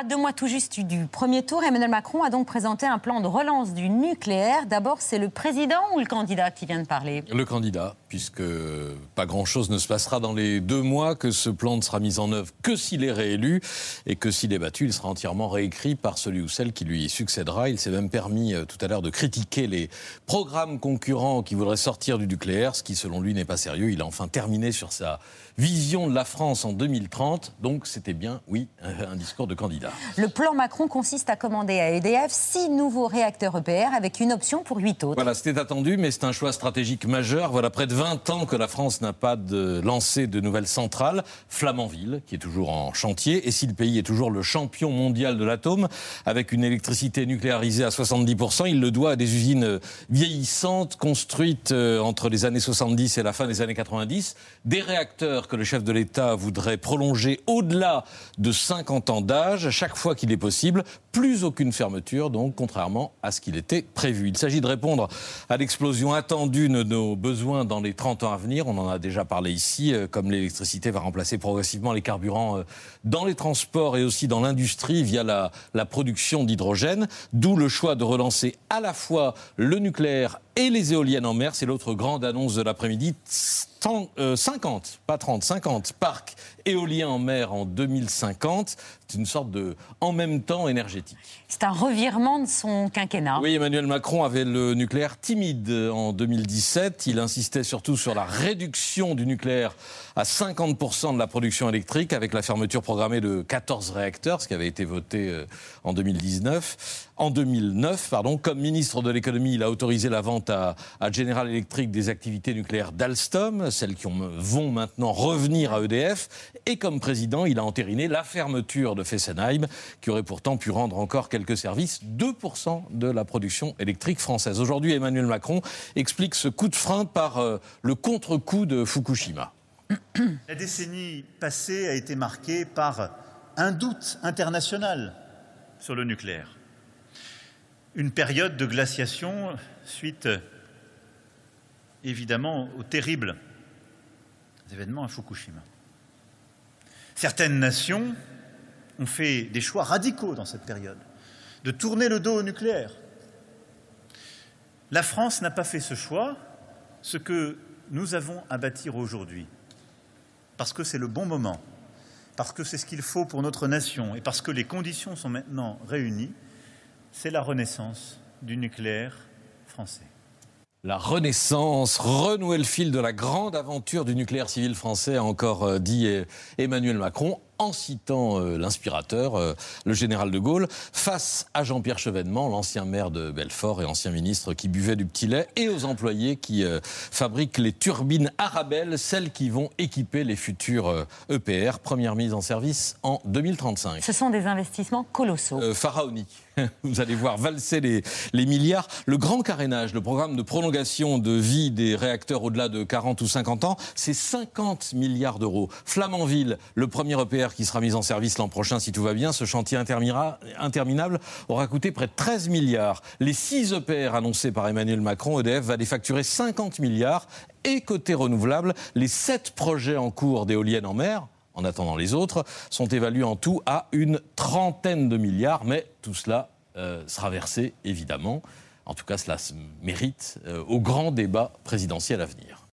À deux mois tout juste du premier tour, Emmanuel Macron a donc présenté un plan de relance du nucléaire. D'abord, c'est le président ou le candidat qui vient de parler? Le candidat, puisque pas grand-chose ne se passera dans les deux mois, que ce plan ne sera mis en œuvre que s'il est réélu et que s'il est battu, il sera entièrement réécrit par celui ou celle qui lui succédera. Il s'est même permis euh, tout à l'heure de critiquer les programmes concurrents qui voudraient sortir du nucléaire, ce qui selon lui n'est pas sérieux. Il a enfin terminé sur sa vision de la France en 2030. Donc c'était bien, oui, un discours de candidat. Le plan Macron consiste à commander à EDF six nouveaux réacteurs EPR avec une option pour huit autres. Voilà, c'était attendu, mais c'est un choix stratégique majeur. Voilà près de 20 ans que la France n'a pas de lancé de nouvelles centrales. Flamanville, qui est toujours en chantier. Et si le pays est toujours le champion mondial de l'atome, avec une électricité nucléarisée à 70%, il le doit à des usines vieillissantes construites euh, entre les années 70 et la fin des années 90. Des réacteurs que le chef de l'État voudrait prolonger au-delà de 50 ans d'âge, chaque fois qu'il est possible. Plus aucune fermeture, donc, contrairement à ce qu'il était prévu. Il s'agit de répondre à l'explosion attendue de nos besoins dans les 30 ans à venir. On en a déjà parlé ici, euh, comme l'électricité va remplacer progressivement les carburants euh, dans les transports et aussi dans l'industrie via la, la production d'hydrogène. D'où le choix de relancer à la fois le nucléaire et les éoliennes en mer. C'est l'autre grande annonce de l'après-midi. 50, euh, pas 30, 50 parcs éoliens en mer en 2050. C'est une sorte de en même temps énergétique. C'est un revirement de son quinquennat. Oui, Emmanuel Macron avait le nucléaire timide en 2017. Il insistait surtout sur la réduction du nucléaire à 50% de la production électrique avec la fermeture programmée de 14 réacteurs, ce qui avait été voté euh, en 2019. En 2009, pardon, comme ministre de l'économie, il a autorisé la vente à, General Electric des activités nucléaires d'Alstom, celles qui vont maintenant revenir à EDF. Et comme président, il a entériné la fermeture de Fessenheim, qui aurait pourtant pu rendre encore quelques services, 2% de la production électrique française. Aujourd'hui, Emmanuel Macron explique ce coup de frein par euh, le contre-coup de Fukushima. La décennie passée a été marquée par un doute international sur le nucléaire une période de glaciation suite évidemment aux terribles événements à Fukushima. Certaines nations ont fait des choix radicaux dans cette période, de tourner le dos au nucléaire. La France n'a pas fait ce choix, ce que nous avons à bâtir aujourd'hui, parce que c'est le bon moment, parce que c'est ce qu'il faut pour notre nation et parce que les conditions sont maintenant réunies, c'est la renaissance du nucléaire français. La renaissance, renouer le fil de la grande aventure du nucléaire civil français, a encore euh, dit Emmanuel Macron, en citant euh, l'inspirateur, euh, le général de Gaulle, face à Jean-Pierre Chevènement, l'ancien maire de Belfort et ancien ministre qui buvait du petit lait, et aux employés qui fabriquent les turbines Arabelle, celles qui vont équiper les futurs EPR, e première mise en service en 2035. Ce sont des investissements colossaux. pharaoniques. Vous allez voir valser les, les, milliards. Le grand carénage, le programme de prolongation de vie des réacteurs au-delà de 40 ou 50 ans, c'est 50 milliards d'euros. Flamanville, le premier EPR qui sera mis en service l'an prochain si tout va bien, ce chantier interminable aura coûté près de 13 milliards. Les 6 EPR annoncés par Emmanuel Macron, EDF va les facturer 50 milliards. Et côté renouvelable, les 7 projets en cours d'éoliennes en mer, en attendant les autres, sont évalués en tout à une trentaine de milliards, mais tout cela euh, sera versé évidemment, en tout cas cela mérite, euh, au grand débat présidentiel à venir.